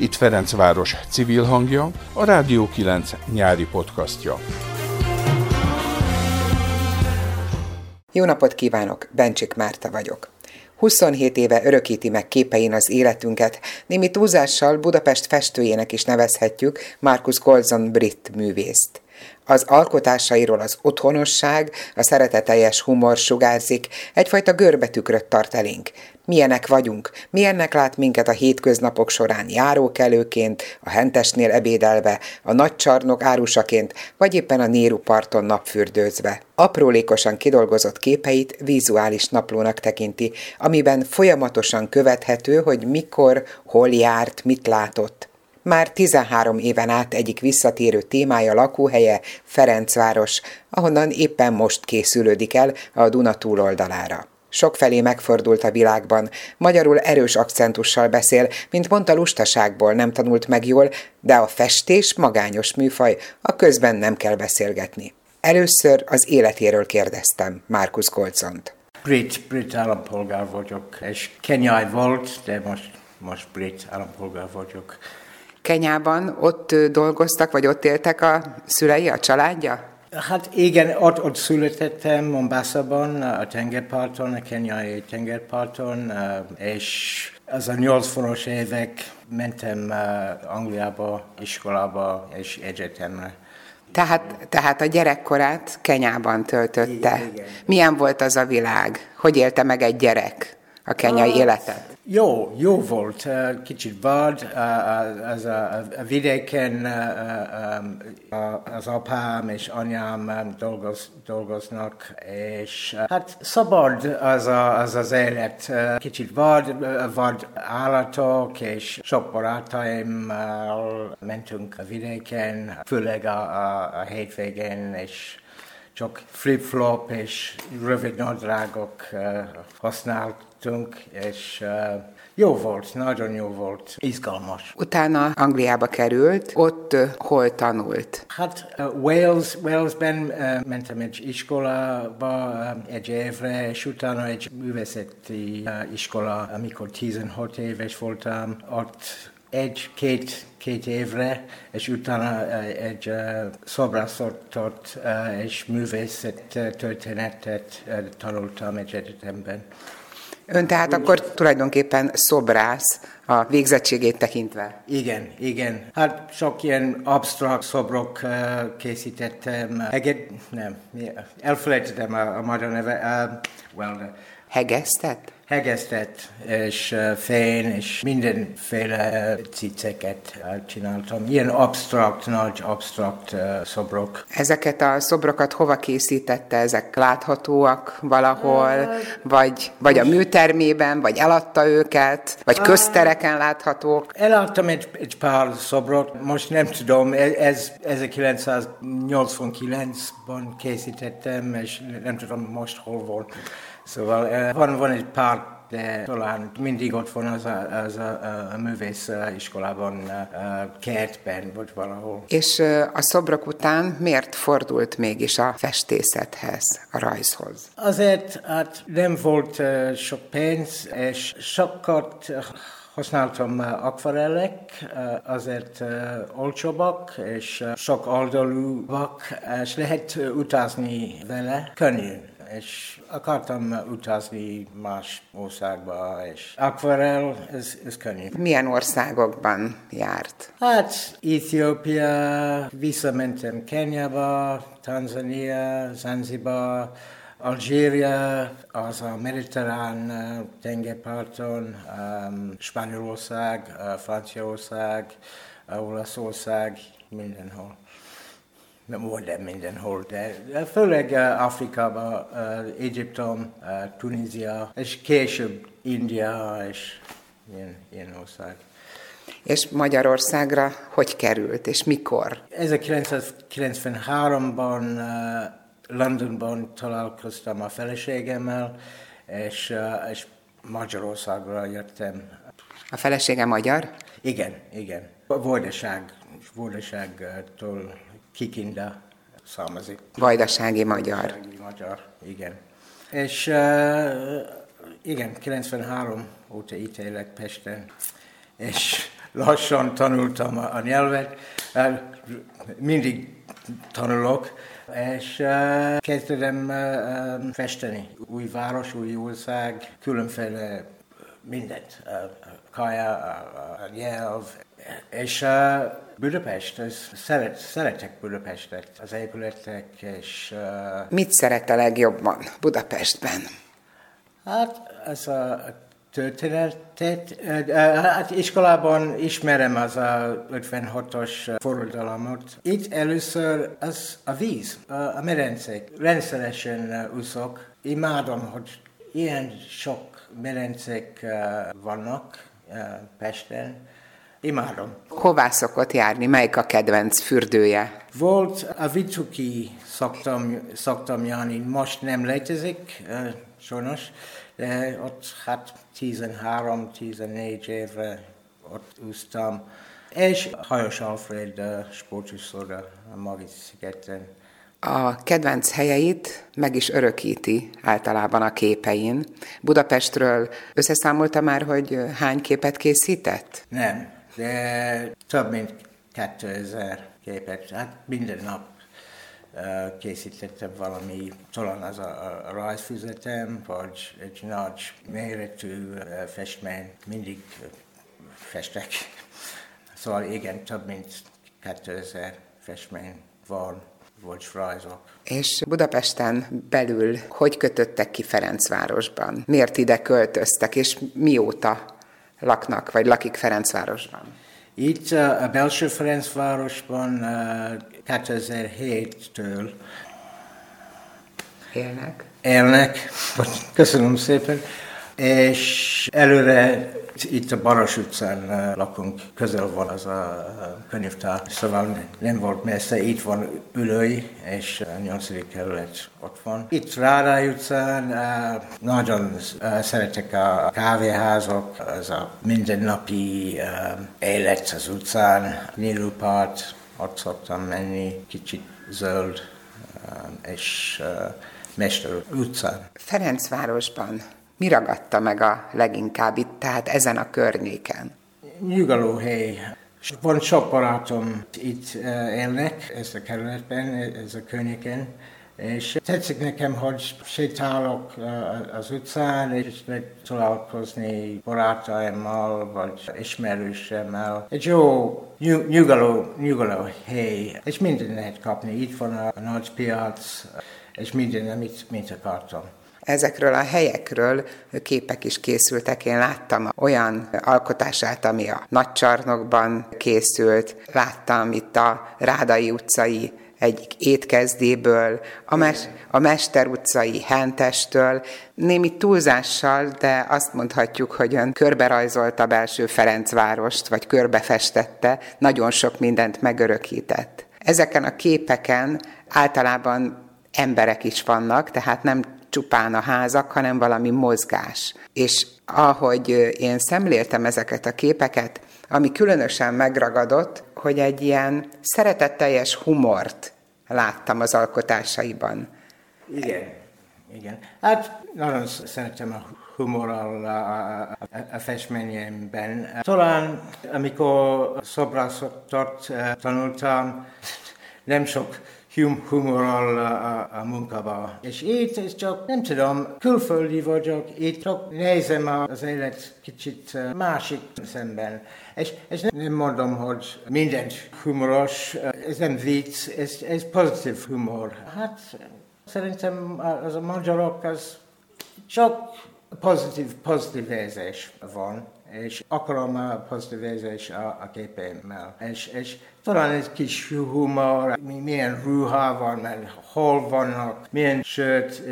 Itt Ferencváros civil hangja, a Rádió 9 nyári podcastja. Jó napot kívánok, Bencsik Márta vagyok. 27 éve örökíti meg képein az életünket, némi túlzással Budapest festőjének is nevezhetjük Markus Golzon brit művészt. Az alkotásairól az otthonosság, a szereteteljes humor sugárzik, egyfajta görbetükröt tart elénk. Milyenek vagyunk, milyennek lát minket a hétköznapok során járókelőként, a hentesnél ebédelve, a nagy csarnok árusaként, vagy éppen a Néru parton napfürdőzve. Aprólékosan kidolgozott képeit vizuális naplónak tekinti, amiben folyamatosan követhető, hogy mikor, hol járt, mit látott. Már 13 éven át egyik visszatérő témája lakóhelye Ferencváros, ahonnan éppen most készülődik el a Duna túloldalára. Sokfelé megfordult a világban, magyarul erős akcentussal beszél, mint mondta lustaságból nem tanult meg jól, de a festés magányos műfaj, a közben nem kell beszélgetni. Először az életéről kérdeztem Márkusz Golcont. Brit, brit állampolgár vagyok, és kenyai volt, de most, most brit állampolgár vagyok. Kenyában ott dolgoztak, vagy ott éltek a szülei, a családja? Hát igen, ott, ott születettem Mombasa-ban, a tengerparton, a kenyai tengerparton, és az a 80-as évek mentem Angliába, iskolába és egyetemre. Tehát, tehát a gyerekkorát Kenyában töltötte. Igen. Milyen volt az a világ? Hogy élte meg egy gyerek a kenyai életet? Jó, jó volt. Kicsit vad, az a, a vidéken az apám és anyám dolgoz, dolgoznak, és hát szabad az, a, az az élet. Kicsit vad, vad állatok, és sok barátaimmal mentünk a vidéken, főleg a, a, a hétvégén, és csak flip-flop és rövid nadrágok használt jöttünk, és uh, jó volt, nagyon jó volt, izgalmas. Utána Angliába került, ott uh, hol tanult? Hát uh, Wales, Walesben uh, mentem egy iskolába uh, egy évre, és utána egy művészeti uh, iskola, amikor 16 éves voltam, ott egy-két két évre, és utána egy uh, szobrászatot uh, és művészet történetet uh, tanultam egy egyetemben. Ön tehát akkor tulajdonképpen szobrász a végzettségét tekintve. Igen, igen. Hát sok ilyen absztrakt szobrok uh, készítettem. Eged, nem, elfelejtettem a, a magyar neve. Uh, well, Hegesztett? Hegesztett, és fén, és mindenféle ciceket csináltam. Ilyen abstrakt, nagy abstrakt szobrok. Ezeket a szobrokat hova készítette? Ezek láthatóak valahol? Vagy, vagy a műtermében? Vagy eladta őket? Vagy köztereken láthatók? Eladtam egy, egy pár szobrot, most nem tudom, e, ez 1989-ban készítettem, és nem tudom most hol volt. Szóval eh, van, van egy pár de talán mindig ott van az a, az a, a művész iskolában, a kertben, vagy valahol. És a szobrok után miért fordult mégis a festészethez, a rajzhoz? Azért, hát nem volt sok pénz, és sokat használtam akvarellek, azért olcsóbbak, és sok oldalúak, és lehet utazni vele, könnyű és akartam utazni más országba, és akvarel, ez, ez könnyű. Milyen országokban járt? Hát, Etiópia, visszamentem Kenyába, Tanzania, Zanzibar, Algéria, az a mediterrán tengerparton, um, Spanyolország, uh, Franciaország, uh, Olaszország, mindenhol nem volt mindenhol, de főleg uh, Afrikában, uh, Egyiptom, uh, Tunézia, és később India, és ilyen, ilyen ország. És Magyarországra hogy került, és mikor? 1993-ban uh, Londonban találkoztam a feleségemmel, és, és Magyarországra jöttem. A felesége magyar? Igen, igen. Vajdaság, Vajdaságtól Kikinda származik. Vajdasági magyar. Vajdasági magyar, igen. És igen, 93 óta itt élek Pesten, és lassan tanultam a nyelvet. Mindig tanulok, és kezdtem festeni. Új város, új ország, különféle mindent, kaja, a nyelv, és Budapest, ez szeret, szeretek Budapestet, az épületek, és... Uh, Mit szeret a legjobban Budapestben? Hát, ez a történetet. Hát iskolában ismerem az a 56-os forradalomot. Itt először az a víz, a medencék. Rendszeresen úszok. Imádom, hogy ilyen sok medencék vannak Pesten Imádom. Hová szokott járni? Melyik a kedvenc fürdője? Volt a Vicuki szoktam, szoktam járni, most nem létezik, sajnos, de ott hát 13-14 évre ott úsztam. És Hajos Alfred sportuszoda a Magic szigeten. A kedvenc helyeit meg is örökíti általában a képein. Budapestről összeszámolta már, hogy hány képet készített? Nem, de több mint 2000 képet, hát minden nap készítettem valami, talán az a, a rajzfüzetem, vagy egy nagy méretű festmény, mindig festek. Szóval igen, több mint 2000 festmény van, vagy rajzok. És Budapesten belül hogy kötöttek ki Ferencvárosban? Miért ide költöztek, és mióta laknak, vagy lakik Ferencvárosban? Itt a belső Ferencvárosban 2007-től élnek. Élnek, köszönöm szépen, és előre itt a Baros utcán lakunk, közel van az a könyvtár, szóval nem volt messze, itt van Ülői, és a 8. kerület ott van. Itt Rádály utcán nagyon szeretek a kávéházok, az a mindennapi élet az utcán, Nilupart, ott szoktam menni, kicsit zöld, és Mester utcán. Ferencvárosban mi ragadta meg a leginkább itt, tehát ezen a környéken? Nyugalóhely. Van sok barátom itt eh, élnek, ez a kerületben, ez a környéken, és tetszik nekem, hogy sétálok eh, az utcán, és meg találkozni barátaimmal, vagy ismerősemmel. Egy jó nyugaló, nyugaló hely, és minden lehet kapni. Itt van a nagy piac, és minden, amit, mit akartam. Ezekről a helyekről képek is készültek. Én láttam olyan alkotását, ami a Nagycsarnokban készült, láttam itt a Rádai utcai egyik étkezdéből, a, mes- a Mester utcai Hentestől, némi túlzással, de azt mondhatjuk, hogy ön körberajzolta belső Ferencvárost, vagy körbefestette, nagyon sok mindent megörökített. Ezeken a képeken általában emberek is vannak, tehát nem csupán a házak, hanem valami mozgás. És ahogy én szemléltem ezeket a képeket, ami különösen megragadott, hogy egy ilyen szeretetteljes humort láttam az alkotásaiban. Igen, igen. Hát nagyon szeretem a humorral a, a, a festményemben. Talán amikor szobrászatot tanultam, nem sok hum- humorral a, a munkába. És itt ez csak, nem tudom, külföldi vagyok, itt csak nézem az élet kicsit másik szemben. És, és nem mondom, hogy mindent humoros, ez nem vicc, ez, ez pozitív humor. Hát szerintem az a magyarok az csak pozitív, pozitív érzés van és akarom a pozitív érzés a, a képeimmel. És, és talán egy kis humor, milyen ruha van, mert hol vannak, milyen sört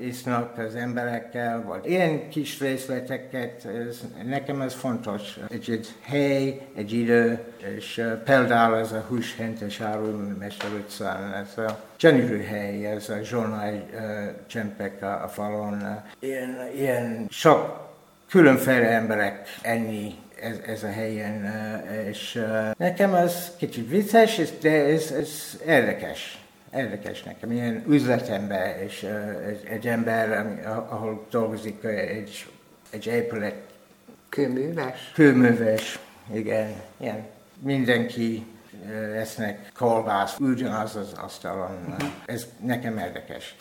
isznak az emberekkel, vagy ilyen kis részleteket, ez, nekem ez fontos. Egy, egy hely, egy idő, és például ez a húshentes áru Mester utcán, ez a gyönyörű hely, ez a zsonai csempek a, a falon. Ilyen, ilyen sok különféle emberek ennyi ez, ez a helyen, és nekem az kicsit vicces, de ez, ez érdekes. Érdekes nekem, ilyen üzletember, és egy, egy ember, ahol dolgozik egy, egy épület. Kőműves? Kőműves. Igen, igen. Mindenki esznek kolbász, ugyanaz az asztalon. Ez nekem érdekes.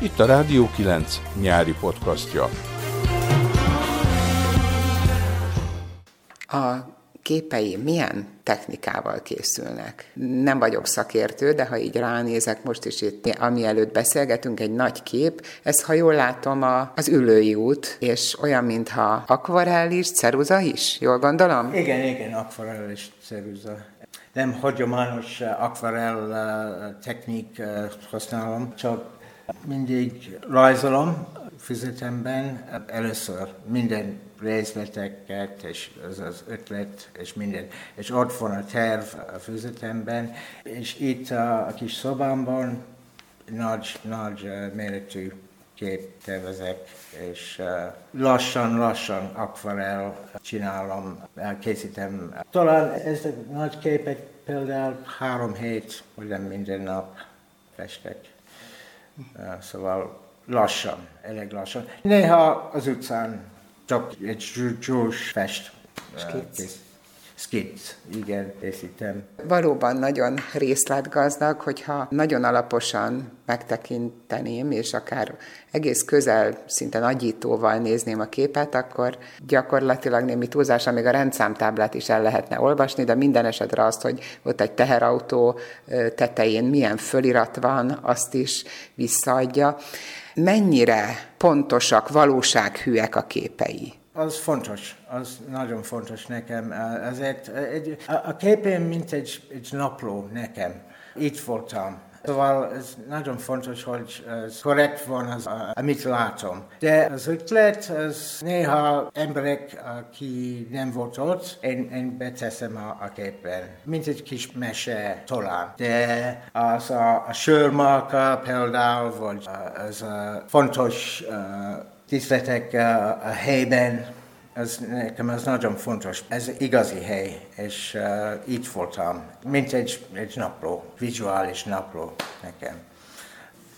Itt a Rádió 9 nyári podcastja. A képei milyen technikával készülnek? Nem vagyok szakértő, de ha így ránézek most is itt, ami előtt beszélgetünk, egy nagy kép, ez, ha jól látom, a, az ülői út, és olyan, mintha akvarellis, ceruza is, jól gondolom? Igen, igen, akvarellis, ceruza. Nem hagyományos akvarell technik használom, csak mindig rajzolom füzetemben először minden részleteket, és az az ötlet, és minden. És ott van a terv a füzetemben, és itt a, a kis szobámban nagy, nagy méretű kép tervezek, és lassan-lassan akvarel csinálom, készítem. Talán ez a nagy képek például három hét, vagy nem minden nap festek. Szóval lassan, elég lassan. Néha az utcán csak egy gyors fest. Skic. Skic, igen, készítem. Valóban nagyon részletgazdag, hogyha nagyon alaposan megtekinteném, és akár egész közel, szinte nagyítóval nézném a képet, akkor gyakorlatilag némi túlzással még a rendszámtáblát is el lehetne olvasni, de minden esetre azt, hogy ott egy teherautó tetején milyen fölirat van, azt is visszaadja mennyire pontosak, valósághűek a képei? Az fontos, az nagyon fontos nekem. Ezért egy, a képem mint egy, egy napló nekem. Itt voltam. Szóval ez nagyon fontos, hogy ez korrekt van, az, amit látom. De az ötlet, az néha emberek, aki nem volt ott, én, én beteszem a, a képen. Mint egy kis mese talán. De az a, a sörmarka például, vagy az a fontos uh, tiszteletek a, a helyben, ez nekem ez nagyon fontos. Ez igazi hely, és uh, itt voltam, mint egy, egy napló, vizuális napló nekem.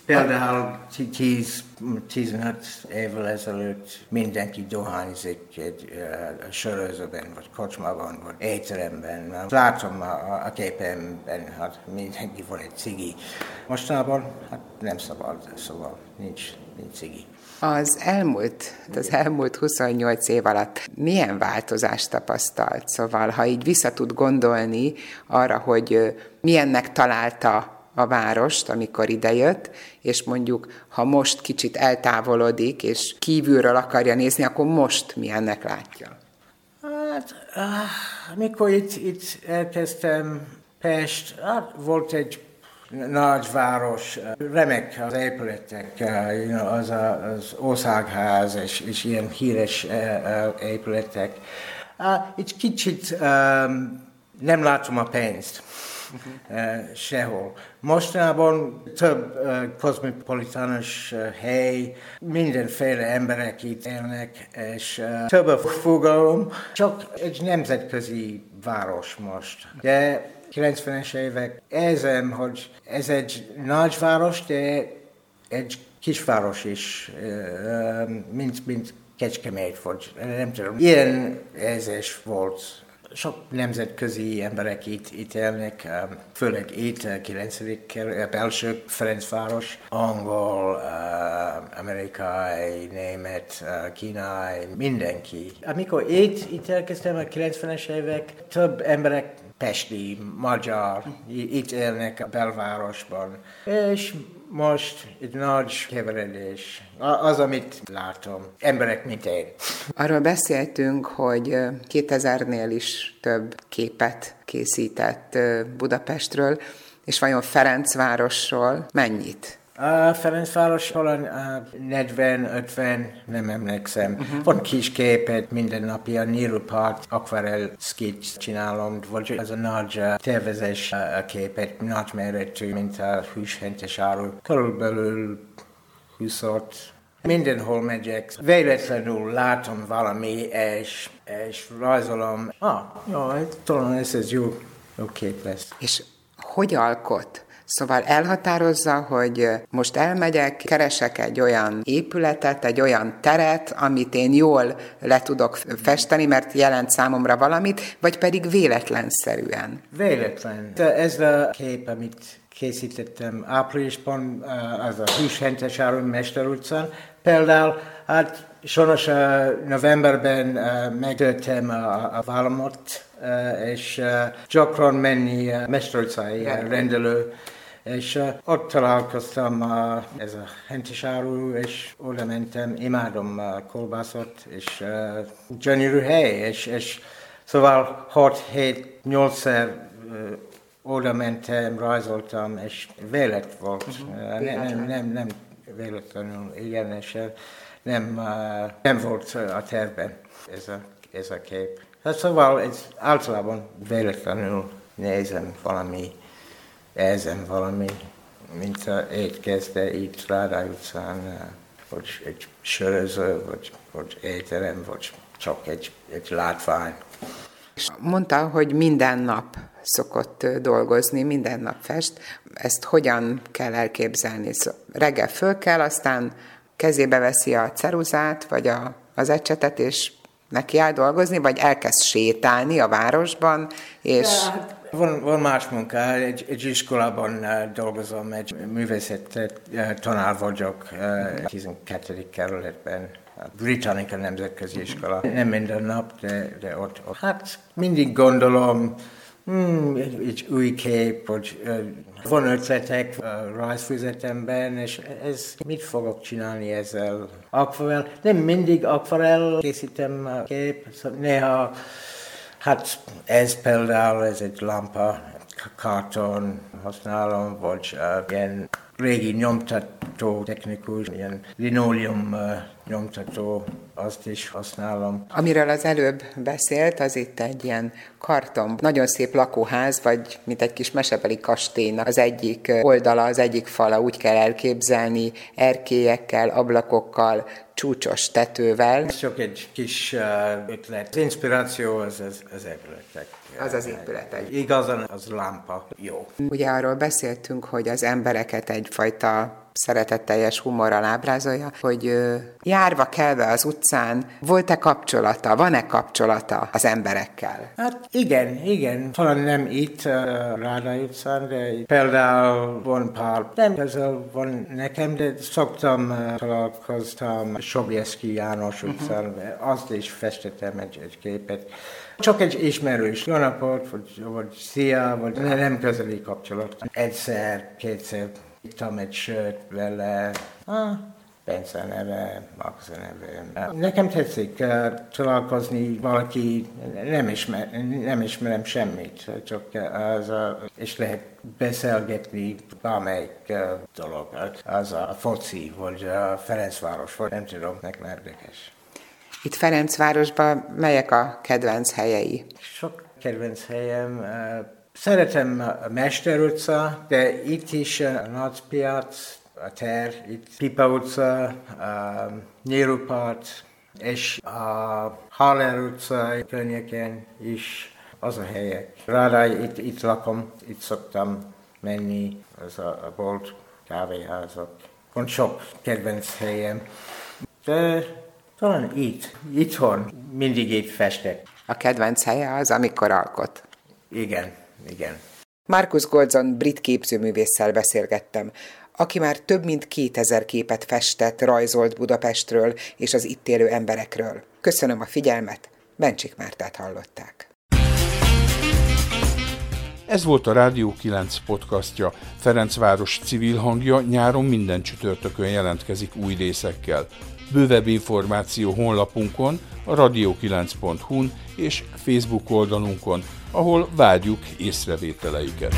Például 10-15 évvel ezelőtt mindenki dohányzik egy uh, sörözőben, vagy kocsmában, vagy étteremben. Látom a, a képemben, hát mindenki van egy cigi. Mostanában hát nem szabad, szóval nincs, nincs cigi. Az elmúlt, az elmúlt 28 év alatt milyen változást tapasztalt? Szóval, ha így vissza tud gondolni arra, hogy milyennek találta a várost, amikor idejött, és mondjuk, ha most kicsit eltávolodik, és kívülről akarja nézni, akkor most milyennek látja? Hát, amikor itt, itt elkezdtem Pest, hát volt egy nagyváros, remek az épületek, know, az az országház és, és ilyen híres épületek. Itt kicsit um, nem látom a pénzt. Uh, sehol. Mostanában több uh, kozmopolitános uh, hely, mindenféle emberek itt élnek, és uh, több a fogalom, csak egy nemzetközi város most. De 90-es évek érzem, hogy ez egy nagyváros, de egy kisváros is, mint, mint Kecskemét, vagy nem tudom. Ilyen érzés volt. Sok nemzetközi emberek itt, itt élnek, főleg itt, 9. belső Ferencváros, angol, amerikai, német, kínai, mindenki. Amikor itt, itt elkezdtem a 90-es évek, több emberek pesti, magyar, itt élnek a belvárosban. És most egy nagy keveredés. Az, amit látom. Emberek, mint én. Arról beszéltünk, hogy 2000-nél is több képet készített Budapestről, és vajon Ferencvárosról mennyit? A Ferencváros talán 40-50, nem emlékszem. Uh-huh. Van kis képet minden nap, ilyen Nírupart, akvarel skit csinálom, vagy az a nagy tervezés a képet, nagy méretű, mint a hűshentes áru. Körülbelül 20 Mindenhol megyek, véletlenül látom valami, és, és rajzolom. Ah, jó, talán ez, ez jó, jó kép lesz. És hogy alkot? Szóval elhatározza, hogy most elmegyek, keresek egy olyan épületet, egy olyan teret, amit én jól le tudok festeni, mert jelent számomra valamit, vagy pedig véletlenszerűen. Véletlen. De ez a kép, amit készítettem áprilisban, az a Hűshentes Áron Mester utcán. Például, hát sajnos novemberben megtöltem a, a vállamot, és gyakran menni Mester utcai rendelő, és ott találkoztam ez a hentes áru, és oda mentem, imádom a kolbászot, és gyönyörű hely, és, és szóval 6-7-8-szer uh, oda mentem, rajzoltam, és vélet volt. Uh-huh. Nem, nem, nem, nem véletlenül, igen, és nem, nem volt a tervben ez a, ez a kép. Hát szóval ez általában véletlenül nézem valami, ezen valami, mint a étkezde itt Rádály utcán, vagy egy söröző, vagy, vagy étterem, vagy csak egy, egy látvány. Mondta, hogy minden nap szokott dolgozni, minden nap fest. Ezt hogyan kell elképzelni? Reggel föl kell, aztán kezébe veszi a ceruzát, vagy a, az ecsetet, és neki áll dolgozni, vagy elkezd sétálni a városban, és... Ja, van, van más munka, egy, egy iskolában dolgozom, egy művészet tanár vagyok, 12. kerületben. Britannica Nemzetközi Iskola. Nem minden nap, de, de ott, ott. Hát mindig gondolom, hmm, egy új kép, hogy van ötletek a rajzfüzetemben, és ez mit fogok csinálni ezzel? Akvarel, nem mindig akvarel készítem a kép, szóval néha, hát ez például, ez egy lampa, karton használom, vagy uh, ilyen régi nyomtató technikus, ilyen linoleum uh, nyomtató, azt is használom. Amiről az előbb beszélt, az itt egy ilyen karton, nagyon szép lakóház, vagy mint egy kis mesebeli kastélynak az egyik oldala, az egyik fala úgy kell elképzelni, erkélyekkel, ablakokkal, csúcsos tetővel. Ez csak egy kis uh, ötlet. Az inspiráció az az, az épületek. Az az épületek. Igazán az lámpa jó. Ugye arról beszéltünk, hogy az embereket egyfajta szeretetteljes humorral ábrázolja, hogy járva kelve az utcán volt-e kapcsolata, van-e kapcsolata az emberekkel? Hát igen, igen. Talán nem itt Ráda utcán, de például van pár, nem közel van nekem, de szoktam találkoztam Sobieski János mhm. utcán, uh-huh. azt is festettem egy, egy képet. Csak egy ismerős, jó napot, vagy, vagy szia, vagy nem közeli kapcsolat. Egyszer, kétszer Ittam egy sört vele, ah, Bence neve, Max neve. Nekem tetszik uh, találkozni valaki, nem, ismer, nem ismerem semmit, csak az a, és lehet beszélgetni bármelyik uh, dolog. Az a foci, vagy a Ferencváros, vagy nem tudom, nekem érdekes. Itt Ferencvárosban melyek a kedvenc helyei? Sok kedvenc helyem, Szeretem a Mester utca, de itt is a Nagypiac, a Ter, itt Pipa utca, a Nyírupart, és a Haller utca környéken is az a helyek. Ráadáj itt, itt lakom, itt szoktam menni, az a, a bolt, kávéházak. Van sok kedvenc helyem, de talán itt, itthon mindig itt festek. A kedvenc helye az, amikor alkot. Igen igen. Markus Goldzon brit képzőművésszel beszélgettem, aki már több mint 2000 képet festett, rajzolt Budapestről és az itt élő emberekről. Köszönöm a figyelmet, Bencsik Mártát hallották. Ez volt a Rádió 9 podcastja. Ferencváros civil hangja nyáron minden csütörtökön jelentkezik új részekkel. Bővebb információ honlapunkon, a radio9.hu-n és Facebook oldalunkon, ahol várjuk észrevételeiket.